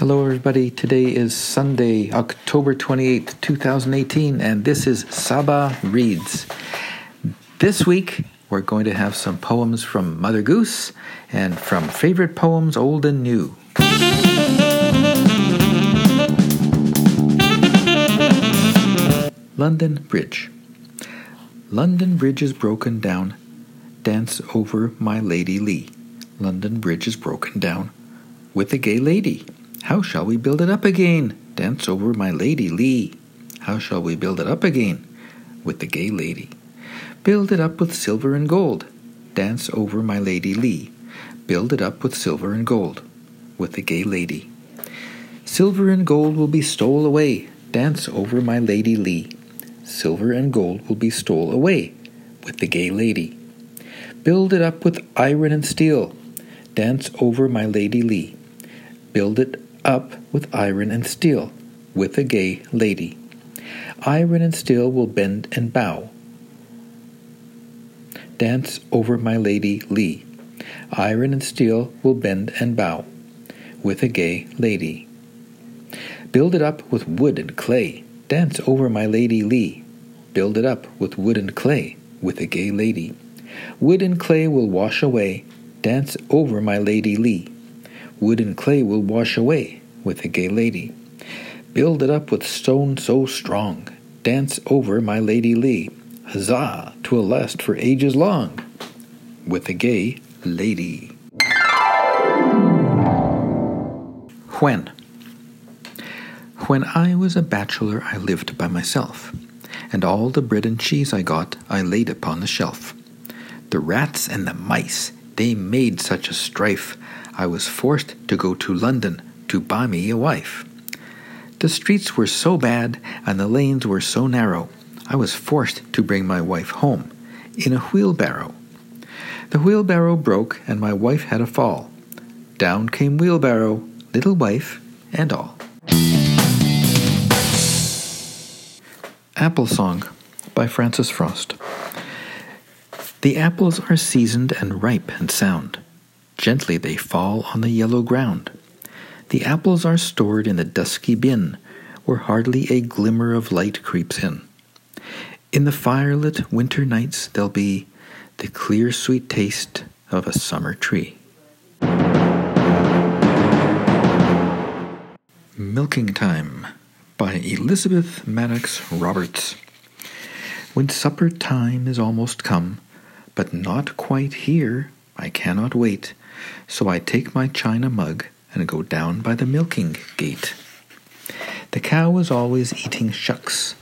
Hello, everybody. Today is Sunday, October 28th, 2018, and this is Saba Reads. This week, we're going to have some poems from Mother Goose and from Favorite Poems Old and New. London Bridge. London Bridge is broken down. Dance over my Lady Lee. London Bridge is broken down with a gay lady. How shall we build it up again? Dance over my Lady Lee. How shall we build it up again? With the gay lady. Build it up with silver and gold. Dance over my Lady Lee. Build it up with silver and gold. With the gay lady. Silver and gold will be stole away. Dance over my Lady Lee. Silver and gold will be stole away. With the gay lady. Build it up with iron and steel. Dance over my Lady Lee. Build it up with iron and steel, with a gay lady. Iron and steel will bend and bow. Dance over my Lady Lee. Iron and steel will bend and bow, with a gay lady. Build it up with wood and clay. Dance over my Lady Lee. Build it up with wood and clay, with a gay lady. Wood and clay will wash away. Dance over my Lady Lee. Wood and clay will wash away with a gay lady. Build it up with stone so strong. Dance over my Lady Lee. Huzzah! Twill last for ages long. With a gay lady. When? When I was a bachelor, I lived by myself, and all the bread and cheese I got I laid upon the shelf. The rats and the mice, they made such a strife I was forced to go to London to buy me a wife. The streets were so bad and the lanes were so narrow, I was forced to bring my wife home in a wheelbarrow. The wheelbarrow broke and my wife had a fall. Down came wheelbarrow, little wife, and all. Apple Song by Frances Frost. The apples are seasoned and ripe and sound. Gently they fall on the yellow ground. The apples are stored in the dusky bin, where hardly a glimmer of light creeps in. In the firelit winter nights there'll be the clear sweet taste of a summer tree. Milking Time by Elizabeth Madox Roberts. When supper time is almost come, but not quite here, I cannot wait so I take my china mug and go down by the milking gate. The cow is always eating shucks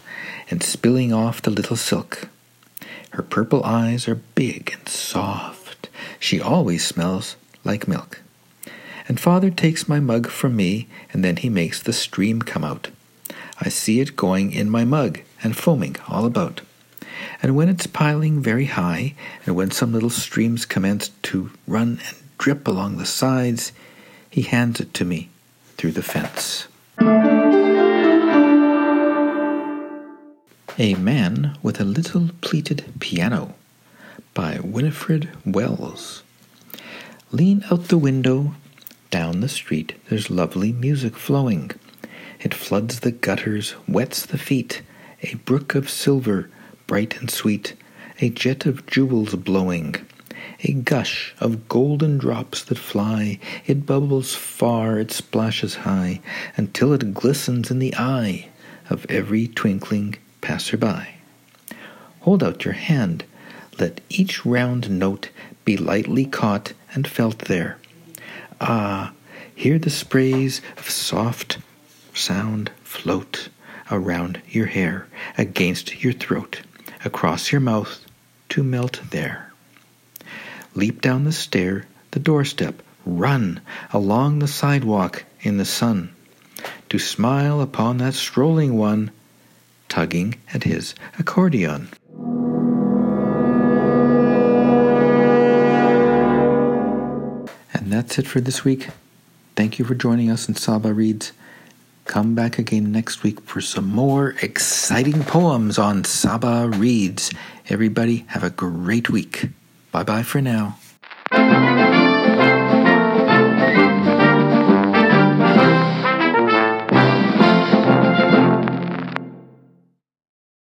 and spilling off the little silk. Her purple eyes are big and soft. She always smells like milk. And father takes my mug from me, and then he makes the stream come out. I see it going in my mug and foaming all about. And when it's piling very high, and when some little streams commence to run and drip along the sides, he hands it to me through the fence. A Man with a Little Pleated Piano by Winifred Welles. Lean out the window. Down the street, there's lovely music flowing. It floods the gutters, wets the feet. A brook of silver, bright and sweet, a jet of jewels blowing a gush of golden drops that fly. It bubbles far, it splashes high, until it glistens in the eye of every twinkling passer-by. Hold out your hand, let each round note be lightly caught and felt there. Ah, hear the sprays of soft sound float around your hair, against your throat, across your mouth, to melt there leap down the stair, the doorstep, run along the sidewalk in the sun, to smile upon that strolling one tugging at his accordion. And that's it for this week. Thank you for joining us in Saba Reads. Come back again next week for some more exciting poems on Saba Reads. Everybody, have a great week. Bye bye for now.